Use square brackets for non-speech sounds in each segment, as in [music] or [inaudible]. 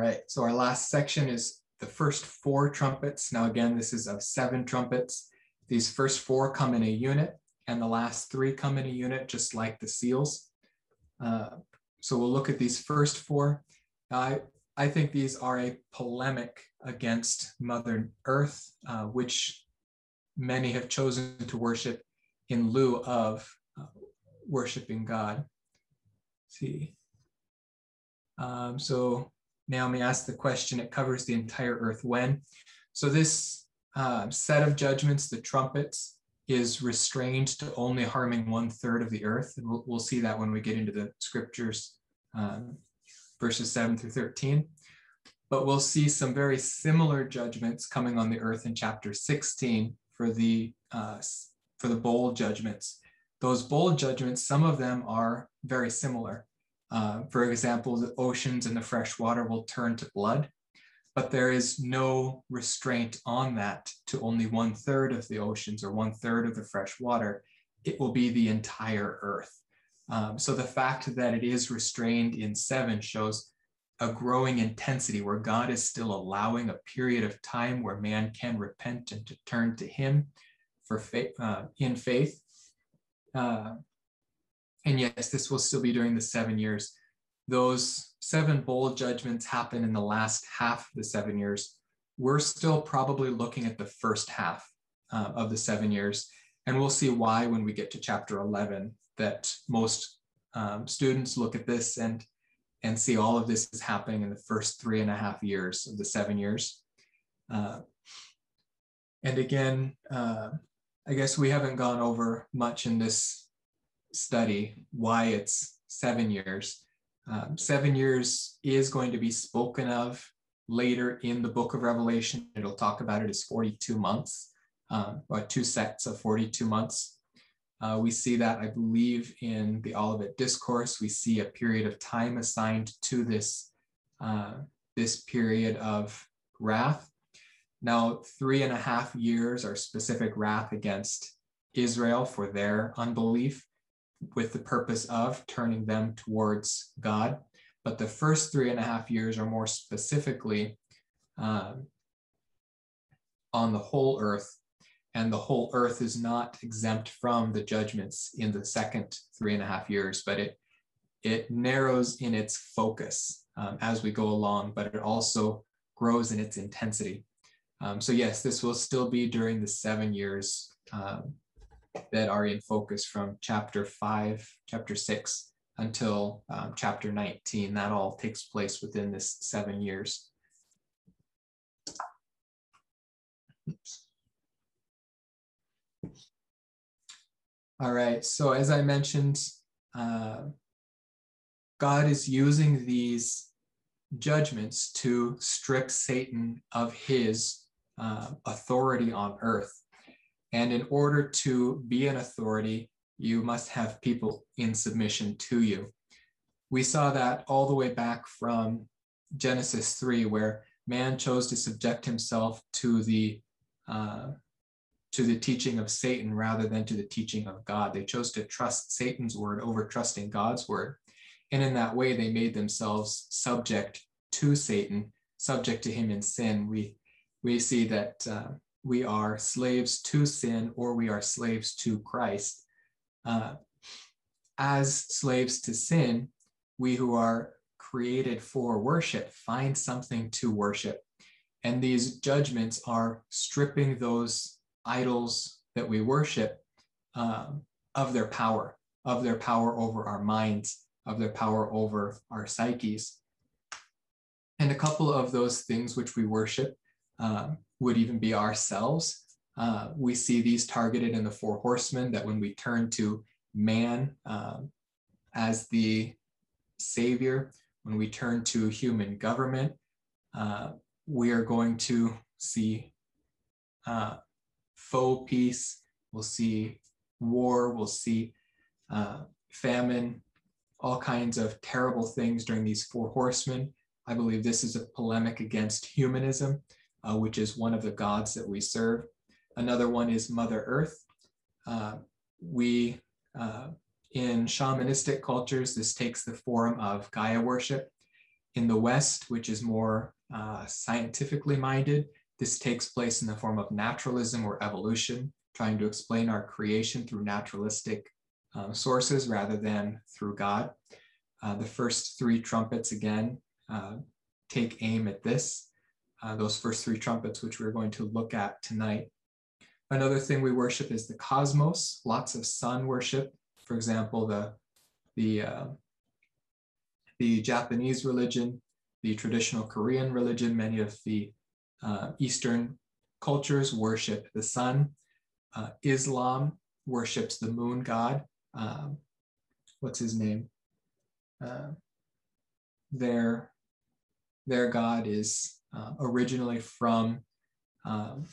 Right, so our last section is the first four trumpets. Now, again, this is of seven trumpets. These first four come in a unit, and the last three come in a unit, just like the seals. Uh, so we'll look at these first four. I, I think these are a polemic against Mother Earth, uh, which many have chosen to worship in lieu of uh, worshiping God. Let's see. Um, so Naomi asked the question, it covers the entire earth when. So this uh, set of judgments, the trumpets, is restrained to only harming one third of the earth. And we'll, we'll see that when we get into the scriptures, um, verses 7 through 13. But we'll see some very similar judgments coming on the earth in chapter 16 for the uh, for the bowl judgments. Those bowl judgments, some of them are very similar. Uh, for example, the oceans and the fresh water will turn to blood, but there is no restraint on that to only one third of the oceans or one third of the fresh water. It will be the entire earth. Um, so the fact that it is restrained in seven shows a growing intensity where God is still allowing a period of time where man can repent and to turn to Him for faith uh, in faith. Uh, and yes, this will still be during the seven years. Those seven bowl judgments happen in the last half of the seven years. We're still probably looking at the first half uh, of the seven years. And we'll see why when we get to chapter 11 that most um, students look at this and, and see all of this is happening in the first three and a half years of the seven years. Uh, and again, uh, I guess we haven't gone over much in this study why it's seven years. Um, seven years is going to be spoken of later in the book of Revelation. It'll talk about it as 42 months, um, or two sets of 42 months. Uh, we see that, I believe, in the Olivet Discourse. We see a period of time assigned to this, uh, this period of wrath. Now, three and a half years are specific wrath against Israel for their unbelief with the purpose of turning them towards God. But the first three and a half years are more specifically um, on the whole earth, and the whole earth is not exempt from the judgments in the second three and a half years, but it it narrows in its focus um, as we go along, but it also grows in its intensity. Um, so yes, this will still be during the seven years um, that are in focus from chapter 5, chapter 6 until um, chapter 19. That all takes place within this seven years. Oops. All right, so as I mentioned, uh, God is using these judgments to strip Satan of his uh, authority on earth. And in order to be an authority, you must have people in submission to you. We saw that all the way back from Genesis 3, where man chose to subject himself to the uh, to the teaching of Satan rather than to the teaching of God. They chose to trust Satan's word over trusting God's word. And in that way, they made themselves subject to Satan, subject to him in sin. We, we see that uh, we are slaves to sin or we are slaves to Christ. Uh, as slaves to sin, we who are created for worship find something to worship. And these judgments are stripping those idols that we worship um, of their power, of their power over our minds, of their power over our psyches. And a couple of those things which we worship um, would even be ourselves. Uh, we see these targeted in the four horsemen that when we turn to man um, as the savior, when we turn to human government, uh, we are going to see uh, faux peace, we'll see war, we'll see uh, famine, all kinds of terrible things during these four horsemen. I believe this is a polemic against humanism uh, which is one of the gods that we serve. Another one is Mother Earth. Uh, we, uh, in shamanistic cultures, this takes the form of Gaia worship. in the West, which is more uh, scientifically minded, this takes place in the form of naturalism or evolution, trying to explain our creation through naturalistic um, sources rather than through God. Uh, the first three trumpets, again, uh, take aim at this, uh, those first three trumpets, which we're going to look at tonight. Another thing we worship is the cosmos, lots of sun worship. For example, the, the, uh, the Japanese religion, the traditional Korean religion, many of the uh, Eastern cultures worship the sun. Uh, Islam worships the moon god. Um, what's his name? Uh, their, their god is uh, originally from um,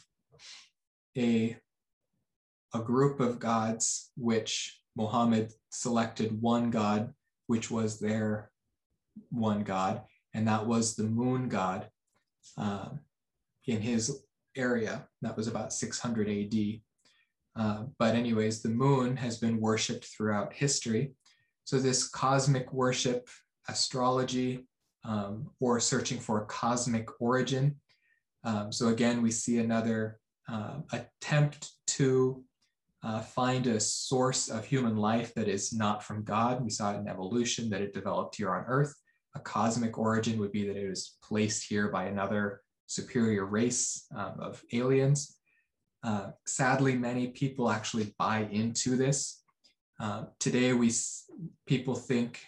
a, a group of gods which Muhammad selected one god, which was their one god, and that was the moon god um, in his area. That was about 600 AD. Uh, but anyways, the moon has been worshipped throughout history. So this cosmic worship, astrology, um, or searching for a cosmic origin. Um, so again, we see another uh, attempt to uh, find a source of human life that is not from God. We saw it in evolution that it developed here on Earth. A cosmic origin would be that it was placed here by another superior race um, of aliens. Uh, sadly, many people actually buy into this. Uh, today, we people think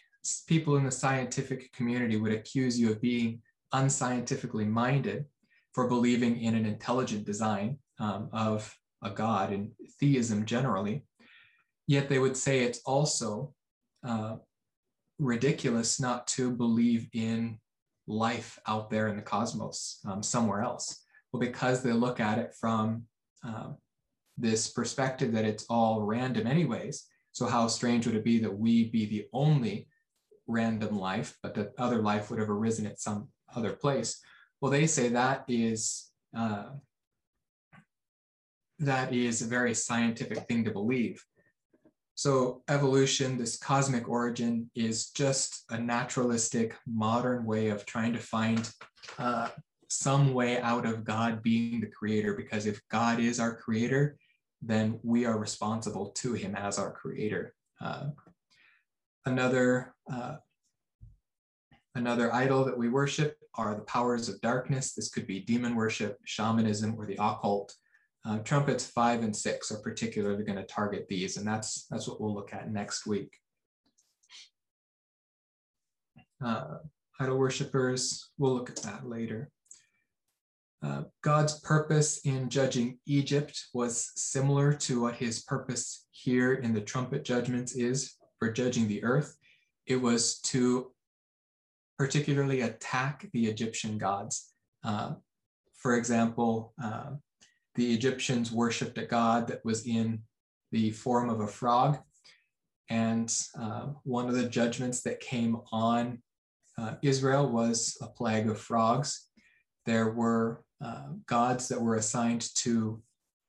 people in the scientific community would accuse you of being unscientifically minded for believing in an intelligent design um, of a god and theism generally. Yet they would say it's also uh, ridiculous not to believe in life out there in the cosmos um, somewhere else. Well, because they look at it from um, this perspective that it's all random, anyways. So, how strange would it be that we be the only random life, but that other life would have arisen at some other place. Well, they say that is uh, that is a very scientific thing to believe. So evolution, this cosmic origin, is just a naturalistic, modern way of trying to find uh, some way out of God being the creator. Because if God is our creator, then we are responsible to Him as our creator. Uh, another uh, another idol that we worship are the powers of darkness. This could be demon worship, shamanism, or the occult. Uh, trumpets five and six are particularly going to target these, and that's that's what we'll look at next week. Uh, idol worshippers, we'll look at that later. Uh, God's purpose in judging Egypt was similar to what his purpose here in the trumpet judgments is for judging the earth. It was to particularly attack the Egyptian gods. Uh, for example, uh, the Egyptians worshipped a god that was in the form of a frog. And uh, one of the judgments that came on uh, Israel was a plague of frogs. There were uh, gods that were assigned to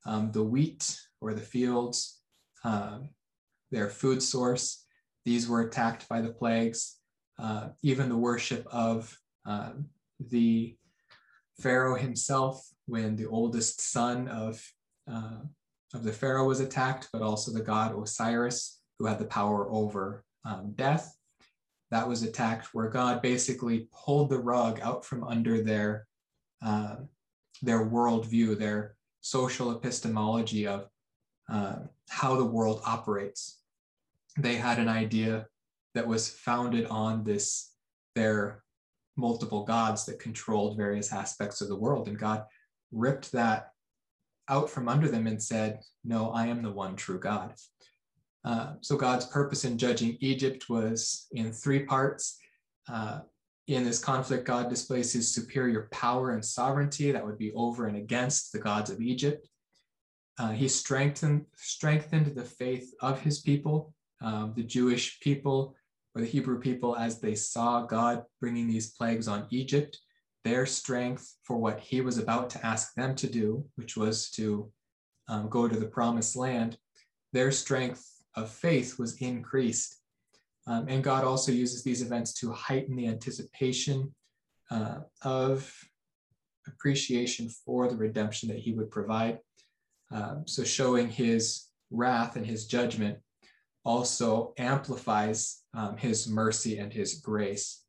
um, the wheat or the fields, um, their food source. These were attacked by the plagues. Uh, even the worship of uh, the Pharaoh himself when the oldest son of, uh, of the Pharaoh was attacked, but also the god Osiris, who had the power over um, death. That was attacked, where God basically pulled the rug out from under their, uh, their worldview, their social epistemology of uh, how the world operates. They had an idea that was founded on this their multiple gods that controlled various aspects of the world. And god ripped that out from under them and said no i am the one true god. Uh, so god's purpose in judging egypt was in three parts. Uh, in this conflict god displays his superior power and sovereignty that would be over and against the gods of egypt. Uh, he strengthened strengthened the faith of his people um, the jewish people or the Hebrew people as they saw God bringing these plagues on Egypt, their strength for what he was about to ask them to do, which was to um, go to the promised land, their strength of faith was increased. Um, and God also uses these events to heighten the anticipation uh, of appreciation for the redemption that he would provide. Um, so showing his wrath and his judgment also amplifies um, his mercy and his grace.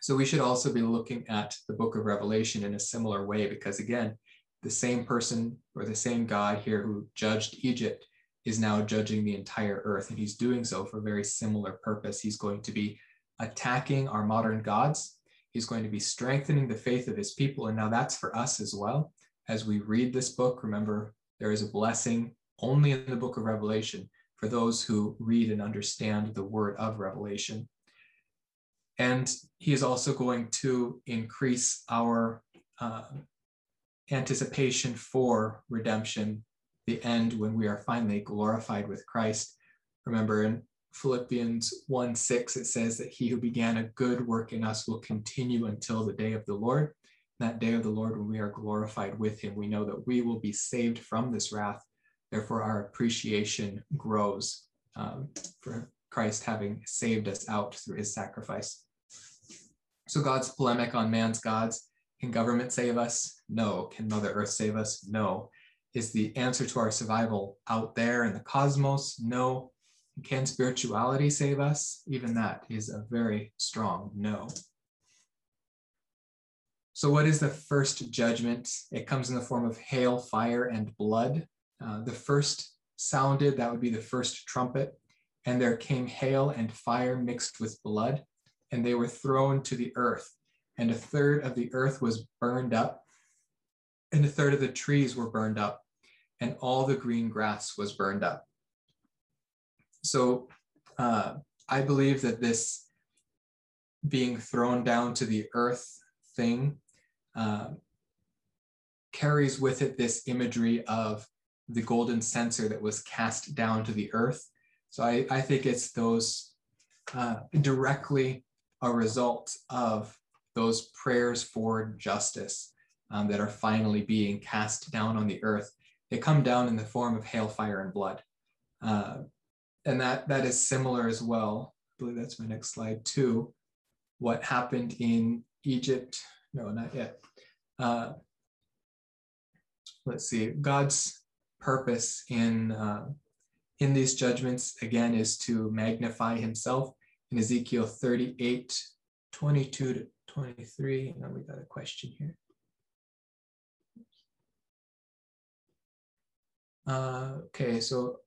So we should also be looking at the book of Revelation in a similar way, because again, the same person or the same God here who judged Egypt is now judging the entire earth. And he's doing so for a very similar purpose. He's going to be attacking our modern gods. He's going to be strengthening the faith of his people. And now that's for us as well. As we read this book, remember, there is a blessing only in the book of Revelation for those who read and understand the word of Revelation. And he is also going to increase our uh, anticipation for redemption, the end when we are finally glorified with Christ. Remember in Philippians 1 6, it says that he who began a good work in us will continue until the day of the Lord. That day of the Lord, when we are glorified with him, we know that we will be saved from this wrath. Therefore, our appreciation grows um, for Christ having saved us out through his sacrifice. So, God's polemic on man's gods can government save us? No. Can Mother Earth save us? No. Is the answer to our survival out there in the cosmos? No. Can spirituality save us? Even that is a very strong no. So, what is the first judgment? It comes in the form of hail, fire, and blood. Uh, the first sounded, that would be the first trumpet, and there came hail and fire mixed with blood, and they were thrown to the earth and a third of the earth was burned up, and a third of the trees were burned up, and all the green grass was burned up. So uh, I believe that this being thrown down to the earth thing uh, carries with it this imagery of the golden censer that was cast down to the earth. So I, I think it's those uh, directly a result of those prayers for justice um, that are finally being cast down on the earth. They come down in the form of hail, fire, and blood. Uh, and that, that is similar as well. I believe that's my next slide too. What happened in Egypt? No, not yet. Uh, let's see. God's purpose in uh, in these judgments again is to magnify Himself. In Ezekiel 38, 22 to 23, and then we got a question here. Uh, okay, so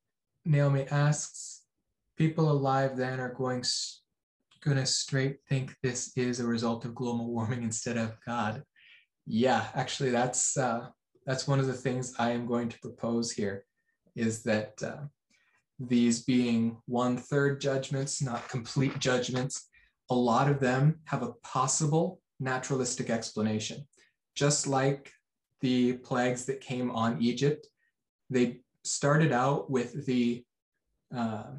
Naomi asks, people alive then are going gonna straight think this is a result of global warming instead of God. Yeah, actually, that's uh, that's one of the things I am going to propose here, is that uh, these being one third judgments, not complete judgments, a lot of them have a possible naturalistic explanation. Just like the plagues that came on Egypt, they started out with the uh,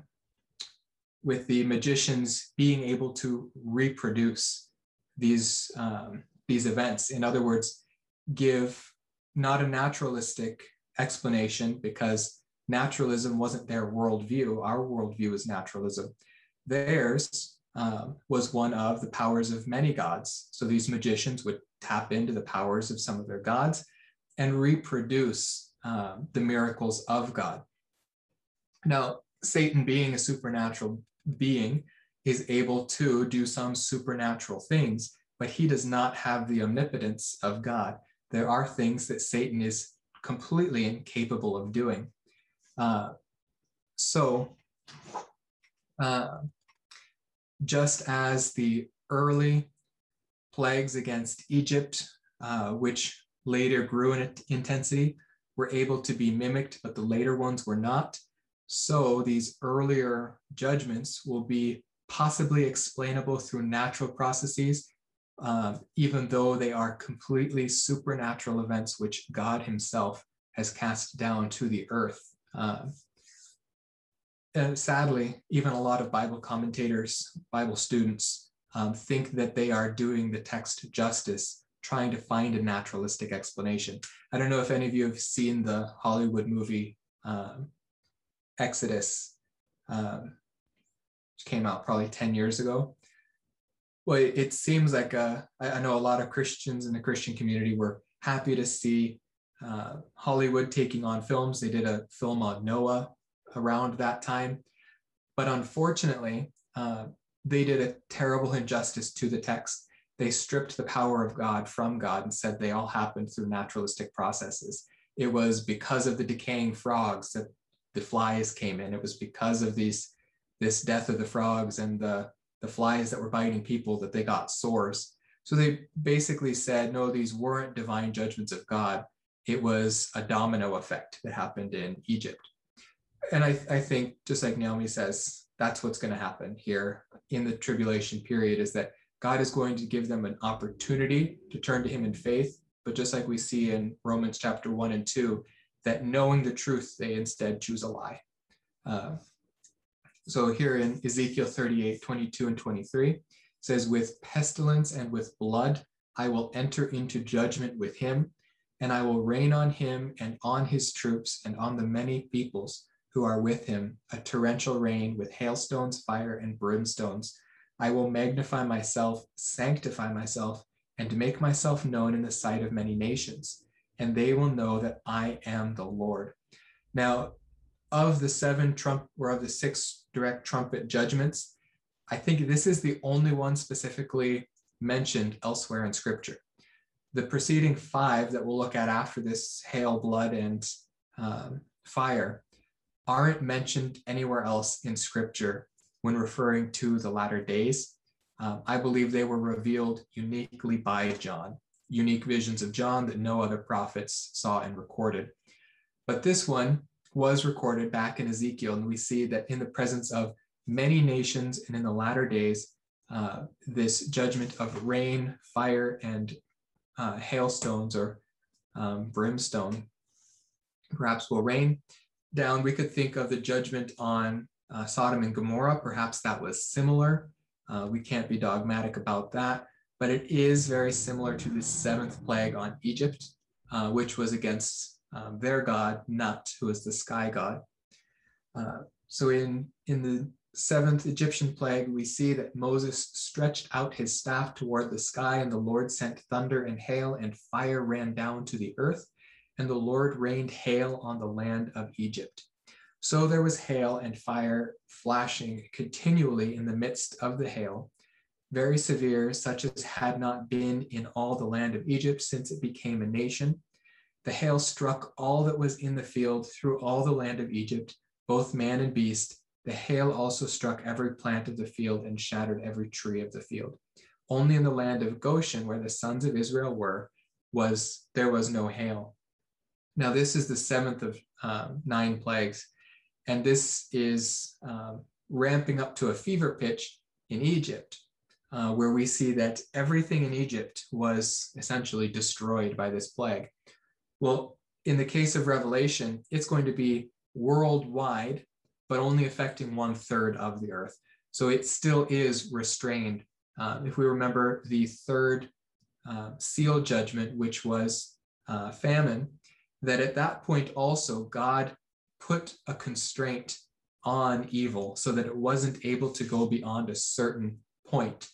with the magicians being able to reproduce these um, these events. In other words, give not a naturalistic explanation because naturalism wasn't their worldview. Our worldview is naturalism. Theirs um, was one of the powers of many gods. So these magicians would tap into the powers of some of their gods and reproduce um, the miracles of God. Now, Satan, being a supernatural being, is able to do some supernatural things, but he does not have the omnipotence of God. There are things that Satan is completely incapable of doing. Uh, so, uh, just as the early plagues against Egypt, uh, which later grew in intensity, were able to be mimicked, but the later ones were not. So these earlier judgments will be possibly explainable through natural processes, uh, even though they are completely supernatural events which God Himself has cast down to the earth. Uh, and sadly, even a lot of Bible commentators, Bible students, um, think that they are doing the text justice, trying to find a naturalistic explanation. I don't know if any of you have seen the Hollywood movie um, Exodus, um, which came out probably 10 years ago. Well, it, it seems like uh, I, I know a lot of Christians in the Christian community were happy to see uh, Hollywood taking on films. They did a film on Noah around that time. But unfortunately, uh, they did a terrible [laughs] injustice to the text. They stripped the power of God from God and said they all happened through naturalistic processes. It was because of the decaying frogs that the flies came in. It was because of these this death of the frogs and the, the flies that were biting people that they got sores. So they basically said, no, these weren't divine judgments of God. It was a domino effect that happened in Egypt. And I, I think, just like Naomi says, that's what's going to happen here in the tribulation period is that God is going to give them an opportunity to turn to Him in faith. But just like we see in Romans chapter 1 and 2, that knowing the truth, they instead choose a lie. Uh, so here in Ezekiel 38, 22 and 23, says, With pestilence and with blood I will enter into judgment with him, and I will rain on him and on his troops and on the many peoples who are with him, a torrential rain with hailstones, fire, and brimstones. I will magnify myself, sanctify myself, and make myself known in the sight of many nations, and they will know that I am the Lord. Now, of the seven trump or of the six direct trumpet judgments, I think this is the only one specifically mentioned elsewhere in scripture. The preceding five that we'll look at after this hail, blood, and um, fire aren't mentioned anywhere else in scripture when referring to the latter days. Um, I believe they were revealed uniquely by John, unique visions of John that no other prophets saw and recorded. But this one was recorded back in Ezekiel, and we see that in the presence of many nations and in the latter days, uh, this judgment of rain, fire, and uh, hailstones or um, brimstone perhaps will rain down. We could think of the judgment on uh, Sodom and Gomorrah. Perhaps that was similar. Uh, we can't be dogmatic about that, but it is very similar to the seventh plague on Egypt, uh, which was against um, their god, Nut, who is the sky god. Uh, so in, in the seventh Egyptian plague, we see that Moses stretched out his staff toward the sky, and the Lord sent thunder and hail, and fire ran down to the earth, and the Lord rained hail on the land of Egypt. So there was hail and fire flashing continually in the midst of the hail, very severe, such as had not been in all the land of Egypt since it became a nation. The hail struck all that was in the field through all the land of Egypt, both man and beast, the hail also struck every plant of the field and shattered every tree of the field. Only in the land of Goshen, where the sons of Israel were, was there was no hail. Now this is the seventh of um, nine plagues, and this is um, ramping up to a fever pitch in Egypt, uh, where we see that everything in Egypt was essentially destroyed by this plague. Well, in the case of Revelation, it's going to be worldwide but only affecting one third of the earth. So it still is restrained. Uh, if we remember the third uh, seal judgment, which was uh, famine, that at that point also God put a constraint on evil so that it wasn't able to go beyond a certain point.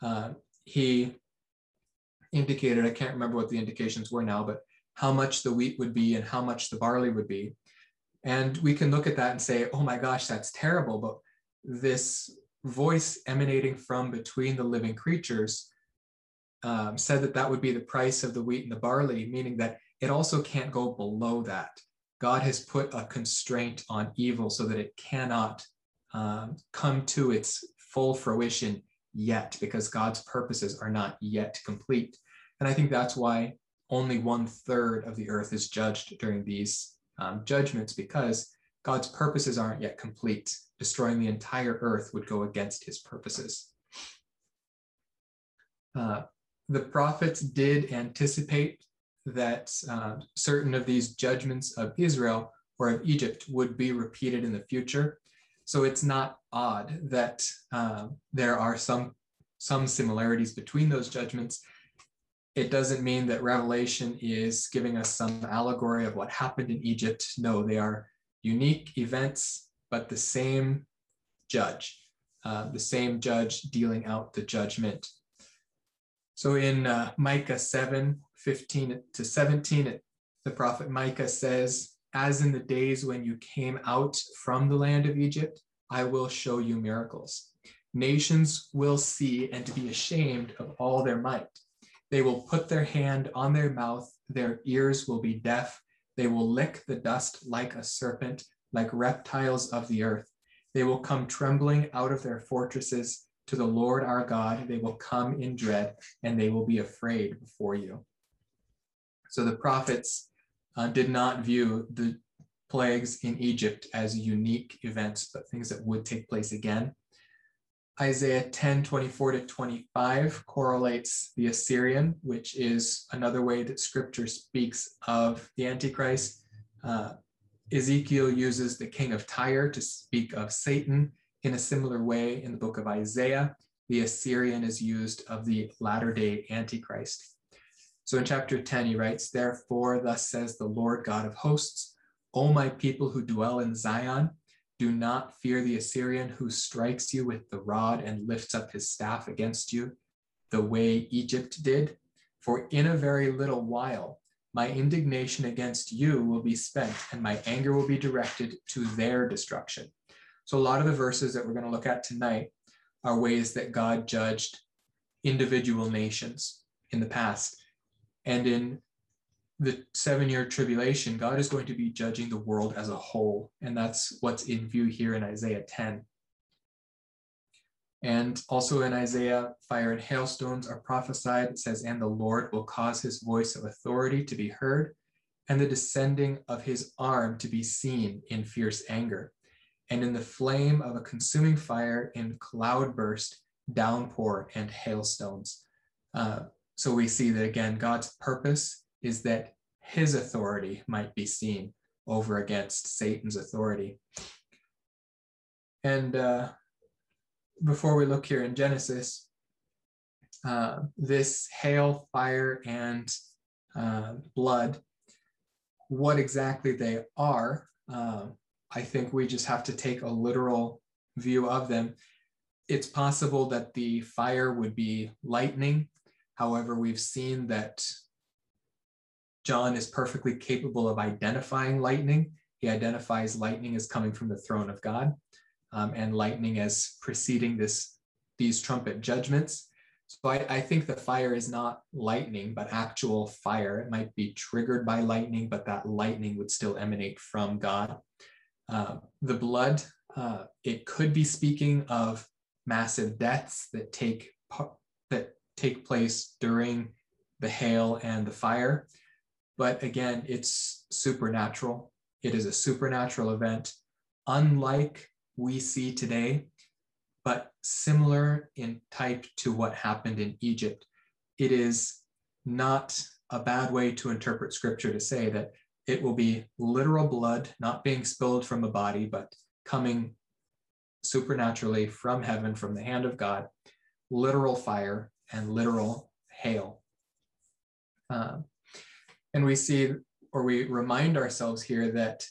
Uh, he indicated, I can't remember what the indications were now, but how much the wheat would be and how much the barley would be. And we can look at that and say, oh my gosh, that's terrible. But this voice emanating from between the living creatures um, said that that would be the price of the wheat and the barley, meaning that it also can't go below that. God has put a constraint on evil so that it cannot um, come to its full fruition yet, because God's purposes are not yet complete. And I think that's why only one third of the earth is judged during these um, judgments because God's purposes aren't yet complete. Destroying the entire earth would go against his purposes. Uh, the prophets did anticipate that uh, certain of these judgments of Israel or of Egypt would be repeated in the future. So it's not odd that uh, there are some, some similarities between those judgments it doesn't mean that Revelation is giving us some allegory of what happened in Egypt. No, they are unique events, but the same judge. uh, the same judge dealing out the judgment. So in uh, Micah 7 15 to 17, it, the prophet Micah says, As in the days when you came out from the land of Egypt, I will show you miracles. Nations will see and be ashamed of all their might. They will put their hand on their mouth, their ears will be deaf, they will lick the dust like a serpent, like reptiles of the earth. They will come trembling out of their fortresses to the Lord our God. They will come in dread and they will be afraid before you. So the prophets uh, did not view the plagues in Egypt as unique events, but things that would take place again. Isaiah 10 24 to 25 correlates the Assyrian, which is another way that scripture speaks of the Antichrist. Uh, Ezekiel uses the king of Tyre to speak of Satan in a similar way in the book of Isaiah. The Assyrian is used of the latter day Antichrist. So in chapter 10, he writes, Therefore, thus says the Lord God of hosts, O my people who dwell in Zion, do not fear the Assyrian who strikes you with the rod and lifts up his staff against you, the way Egypt did. For in a very little while, my indignation against you will be spent, and my anger will be directed to their destruction. So, a lot of the verses that we're going to look at tonight are ways that God judged individual nations in the past. And in the seven year tribulation, God is going to be judging the world as a whole. And that's what's in view here in Isaiah 10. And also in Isaiah, fire and hailstones are prophesied. It says, And the Lord will cause his voice of authority to be heard, and the descending of his arm to be seen in fierce anger, and in the flame of a consuming fire, in cloudburst, downpour, and hailstones. Uh, so we see that again, God's purpose is that his authority might be seen over against Satan's authority. And uh, before we look here in Genesis, uh, this hail, fire, and uh, blood, what exactly they are, um, I think we just have to take a literal view of them. It's possible that the fire would be lightning. However, we've seen that John is perfectly capable of identifying lightning. He identifies lightning as coming from the throne of God um, and lightning as preceding this these trumpet judgments. So I, I, think the fire is not lightning, but actual fire. It might be triggered by lightning, but that lightning would still emanate from God. Uh, the blood, uh, it could be speaking of massive deaths that take that take place during the hail and the fire. But again, it's supernatural. It is a supernatural event, unlike we see today, but similar in type to what happened in Egypt. It is not a bad way to interpret scripture to say that it will be literal blood not being spilled from a body, but coming supernaturally from heaven, from the hand of God, literal fire and literal hail. Um, and we see, or we remind ourselves here that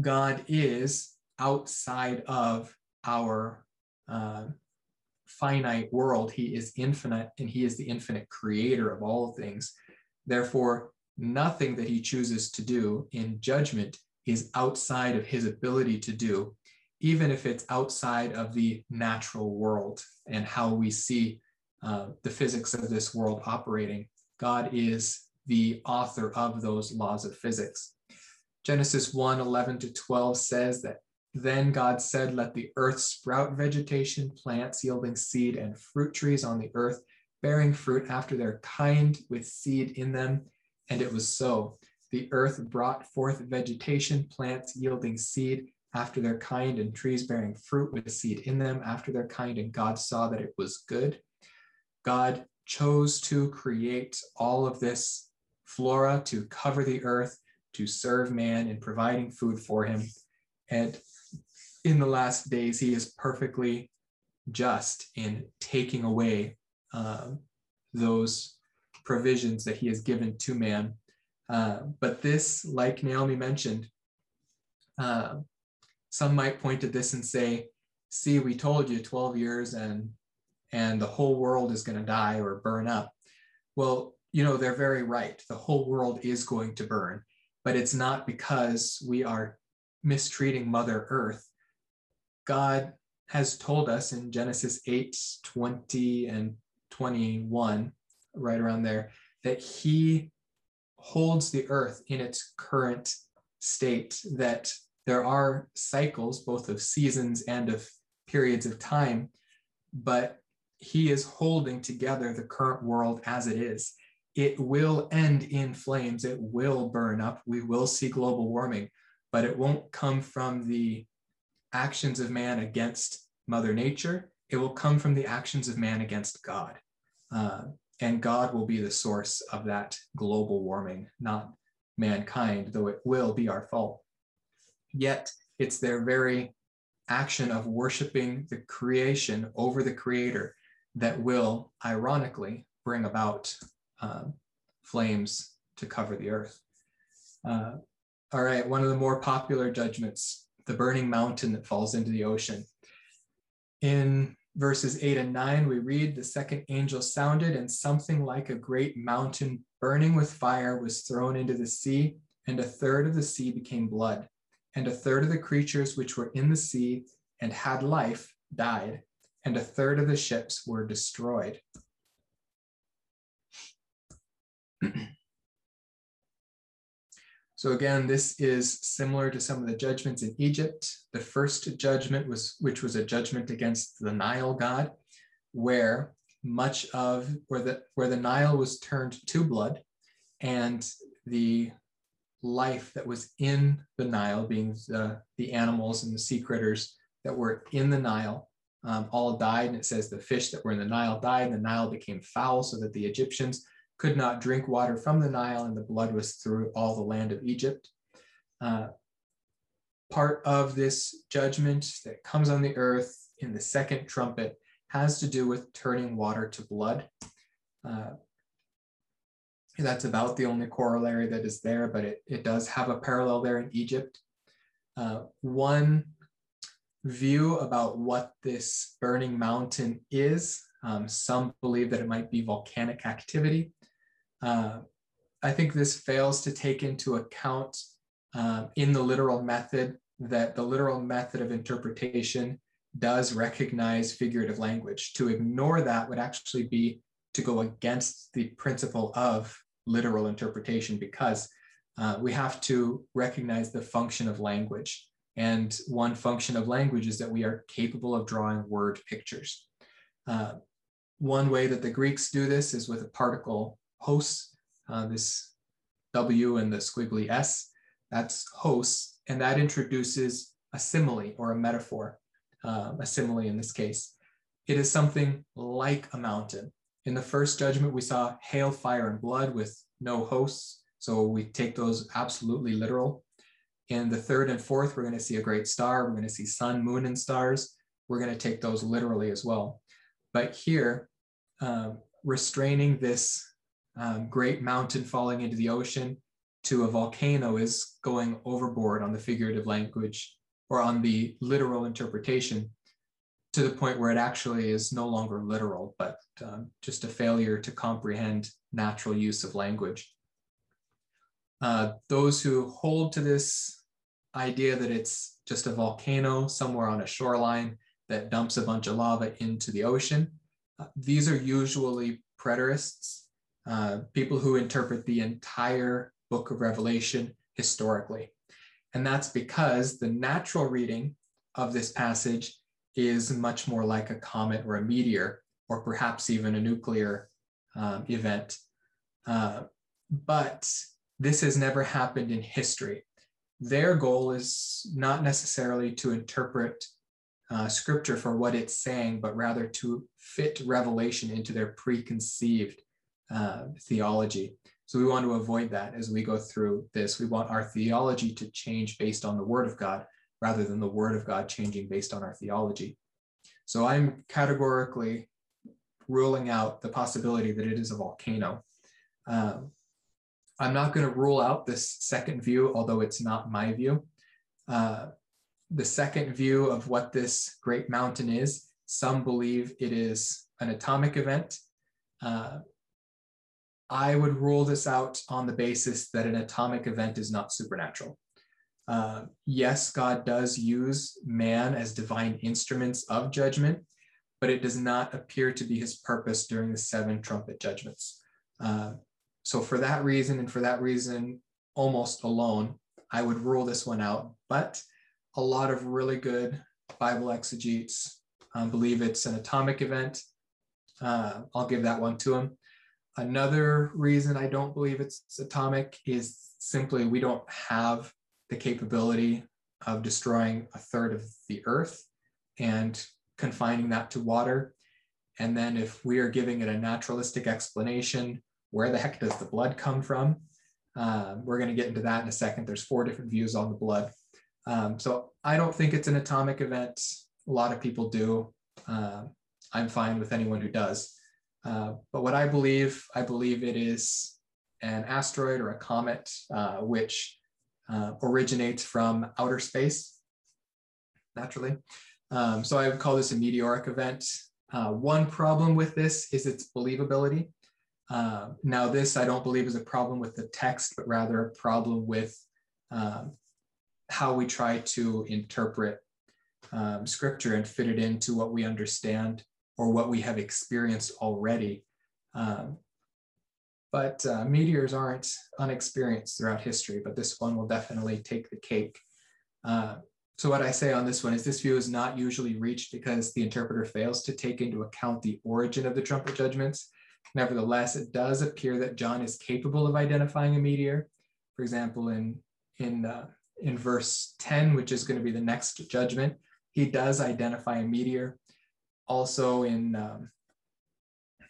God is outside of our uh, finite world. He is infinite and he is the infinite creator of all things. Therefore, nothing that he chooses to do in judgment is outside of his ability to do, even if it's outside of the natural world and how we see uh, the physics of this world operating. God is the author of those laws of physics. Genesis 1 11 to 12 says that then God said, Let the earth sprout vegetation, plants yielding seed, and fruit trees on the earth, bearing fruit after their kind with seed in them. And it was so. The earth brought forth vegetation, plants yielding seed after their kind, and trees bearing fruit with seed in them after their kind. And God saw that it was good. God chose to create all of this flora to cover the earth, to serve man in providing food for him. And in the last days, he is perfectly just in taking away um, those provisions that he has given to man. Uh, but this, like Naomi mentioned, uh, some might point to this and say, see, we told you 12 years and and the whole world is going to die or burn up. Well, you know, they're very right. The whole world is going to burn, but it's not because we are mistreating Mother Earth. God has told us in Genesis 8 20 and 21, right around there, that He holds the earth in its current state, that there are cycles, both of seasons and of periods of time, but he is holding together the current world as it is. It will end in flames. It will burn up. We will see global warming, but it won't come from the actions of man against Mother Nature. It will come from the actions of man against God. Uh, and God will be the source of that global warming, not mankind, though it will be our fault. Yet it's their very action of worshiping the creation over the creator that will, ironically, bring about um, flames to cover the earth. Uh, all right, one of the more popular judgments, the burning mountain that falls into the ocean. In verses 8 and 9, we read the second angel sounded, and something like a great mountain burning with fire was thrown into the sea, and a third of the sea became blood, and a third of the creatures which were in the sea and had life died, and a third of the ships were destroyed. [clears throat] So again, this is similar to some of the judgments in Egypt. The first judgment was, which was a judgment against the Nile god, where much of where the where the Nile was turned to blood, and the life that was in the Nile, being the, the animals and the sea critters that were in the Nile, um, all died. And it says the fish that were in the Nile died, and the Nile became foul, so that the Egyptians could not drink water from the Nile, and the blood was through all the land of Egypt. Uh, part of this judgment that comes on the earth in the second trumpet has to do with turning water to blood. Uh, that's about the only corollary that is there, but it, it does have a parallel there in Egypt. Uh, one view about what this burning mountain is, um, some believe that it might be volcanic activity. Uh, I think this fails to take into account uh, in the literal method that the literal method of interpretation does recognize figurative language. To ignore that would actually be to go against the principle of literal interpretation because uh, we have to recognize the function of language. And one function of language is that we are capable of drawing word pictures. Uh, one way that the Greeks do this is with a particle hos, uh, this W and the squiggly S, that's hos, and that introduces a simile or a metaphor, uh, a simile in this case. It is something like a mountain. In the first judgment, we saw hail, fire, and blood with no hosts. So we take those absolutely literal. In the third and fourth, we're going to see a great star. We're going to see sun, moon, and stars. We're going to take those literally as well. But here, um, restraining this um, great mountain falling into the ocean to a volcano is going overboard on the figurative language or on the literal interpretation to the point where it actually is no longer literal, but um, just a failure to comprehend natural use of language. Uh, those who hold to this idea that it's just a volcano somewhere on a shoreline that dumps a bunch of lava into the ocean, uh, these are usually preterists, uh, people who interpret the entire book of Revelation historically. And that's because the natural reading of this passage is much more like a comet or a meteor, or perhaps even a nuclear um, event. Uh, but this has never happened in history. Their goal is not necessarily to interpret uh, scripture for what it's saying, but rather to fit revelation into their preconceived uh, theology. So we want to avoid that as we go through this. We want our theology to change based on the word of God rather than the word of God changing based on our theology. So I'm categorically ruling out the possibility that it is a volcano. Um, I'm not going to rule out this second view, although it's not my view. Uh, the second view of what this great mountain is, some believe it is an atomic event. Uh, I would rule this out on the basis that an atomic event is not supernatural. Uh, yes, God does use man as divine instruments of judgment, but it does not appear to be his purpose during the seven trumpet judgments. Uh, so, for that reason, and for that reason almost alone, I would rule this one out. But a lot of really good Bible exegetes um, believe it's an atomic event. Uh, I'll give that one to him. Another reason I don't believe it's atomic is simply we don't have the capability of destroying a third of the earth and confining that to water. And then if we are giving it a naturalistic explanation, where the heck does the blood come from? Um, we're going to get into that in a second. There's four different views on the blood. Um, so I don't think it's an atomic event. A lot of people do. Uh, I'm fine with anyone who does. Uh, but what I believe, I believe it is an asteroid or a comet uh, which uh, originates from outer space, naturally. Um, so I would call this a meteoric event. Uh, one problem with this is its believability. Uh, now, this I don't believe is a problem with the text, but rather a problem with um, how we try to interpret um, scripture and fit it into what we understand or what we have experienced already. Um, but uh, meteors aren't unexperienced throughout history, but this one will definitely take the cake. Uh, so what I say on this one is this view is not usually reached because the interpreter fails to take into account the origin of the trumpet judgments. Nevertheless, it does appear that John is capable of identifying a meteor. For example, in, in, uh, in verse 10, which is going to be the next judgment, he does identify a meteor. Also in um,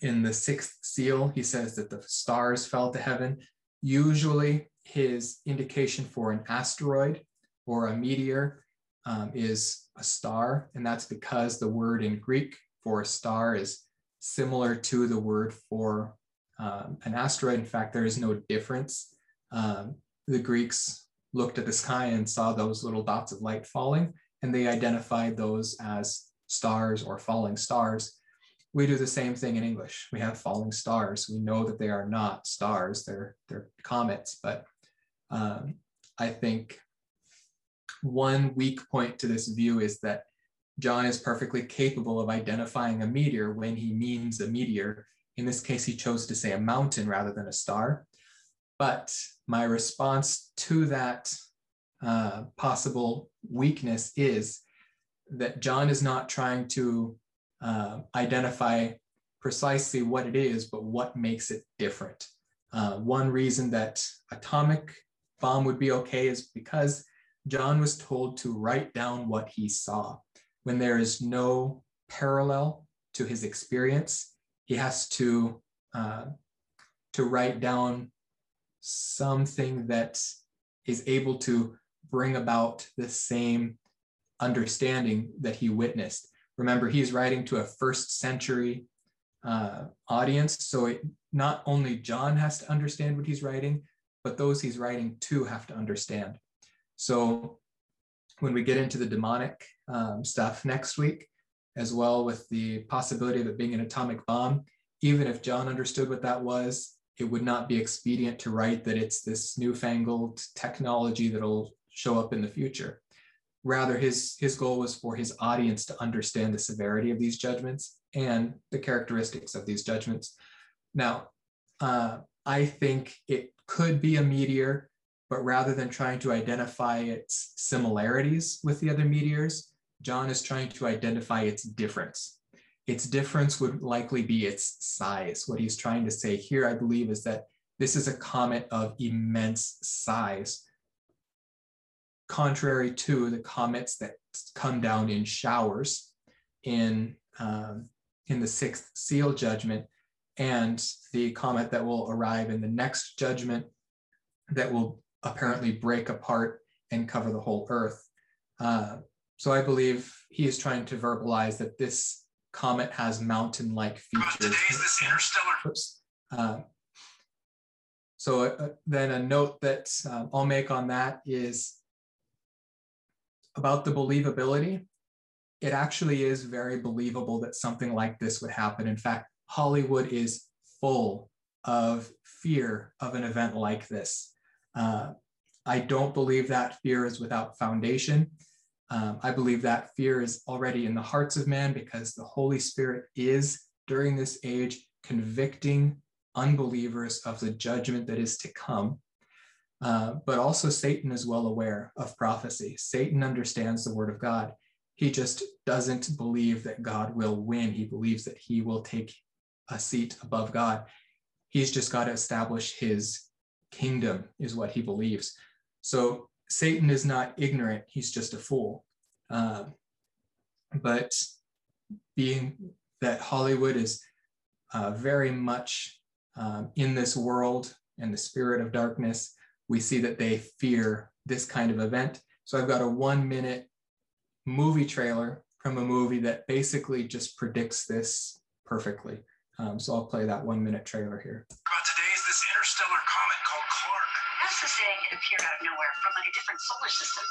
in the sixth seal, he says that the stars fell to heaven. Usually, his indication for an asteroid or a meteor um, is a star, and that's because the word in Greek for a star is similar to the word for um, an asteroid. In fact, there is no difference. Um, the Greeks looked at the sky and saw those little dots of light falling, and they identified those as stars or falling stars we do the same thing in English. We have falling stars. We know that they are not stars, they're, they're comets. But um, I think one weak point to this view is that John is perfectly capable of identifying a meteor when he means a meteor. In this case, he chose to say a mountain rather than a star. But my response to that uh, possible weakness is that John is not trying to uh, identify precisely what it is, but what makes it different. Uh, one reason that atomic bomb would be okay is because John was told to write down what he saw. When there is no parallel to his experience, he has to uh, to write down something that is able to bring about the same understanding that he witnessed. Remember, he's writing to a first century uh, audience. So it, not only John has to understand what he's writing, but those he's writing to have to understand. So when we get into the demonic um, stuff next week, as well with the possibility of it being an atomic bomb, even if John understood what that was, it would not be expedient to write that it's this newfangled technology that'll show up in the future. Rather, his, his goal was for his audience to understand the severity of these judgments and the characteristics of these judgments. Now, uh, I think it could be a meteor, but rather than trying to identify its similarities with the other meteors, John is trying to identify its difference. Its difference would likely be its size. What he's trying to say here, I believe, is that this is a comet of immense size contrary to the comets that come down in showers in, um, in the sixth seal judgment and the comet that will arrive in the next judgment that will apparently break apart and cover the whole earth. Uh, so I believe he is trying to verbalize that this comet has mountain-like features. this interstellar. Uh, so uh, then a note that uh, I'll make on that is about the believability, it actually is very believable that something like this would happen. In fact, Hollywood is full of fear of an event like this. Uh, I don't believe that fear is without foundation. Um, I believe that fear is already in the hearts of man because the Holy Spirit is, during this age, convicting unbelievers of the judgment that is to come. Uh, but also, Satan is well aware of prophecy. Satan understands the word of God. He just doesn't believe that God will win. He believes that he will take a seat above God. He's just got to establish his kingdom, is what he believes. So Satan is not ignorant, he's just a fool. Um, but being that Hollywood is uh, very much um, in this world and the spirit of darkness, we see that they fear this kind of event. So I've got a one minute movie trailer from a movie that basically just predicts this perfectly. Um, so I'll play that one minute trailer here. About today is this interstellar comet called Clarke. NASA saying it appeared out of nowhere from like a different solar system.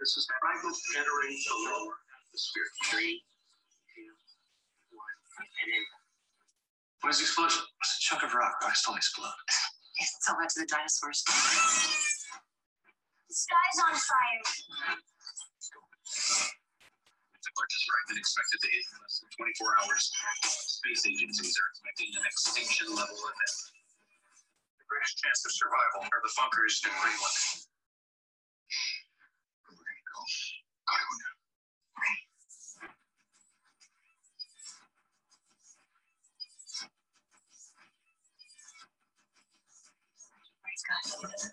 This is fragments entering the lower atmosphere. Three, two, one, and then What is the explosion? It's a chunk of rock. Why still explode? It's all back to the dinosaurs. The sky's on fire. A largest fragment expected to hit in less than 24 hours. Space agencies are expecting an extinction level event. The greatest chance of survival are the bunkers in Greenland. Where we're gonna go? Iowa. Praise God.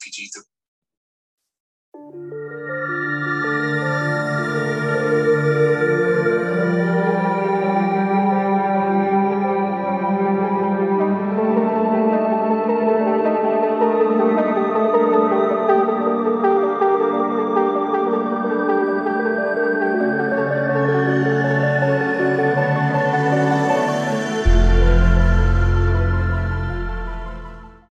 PG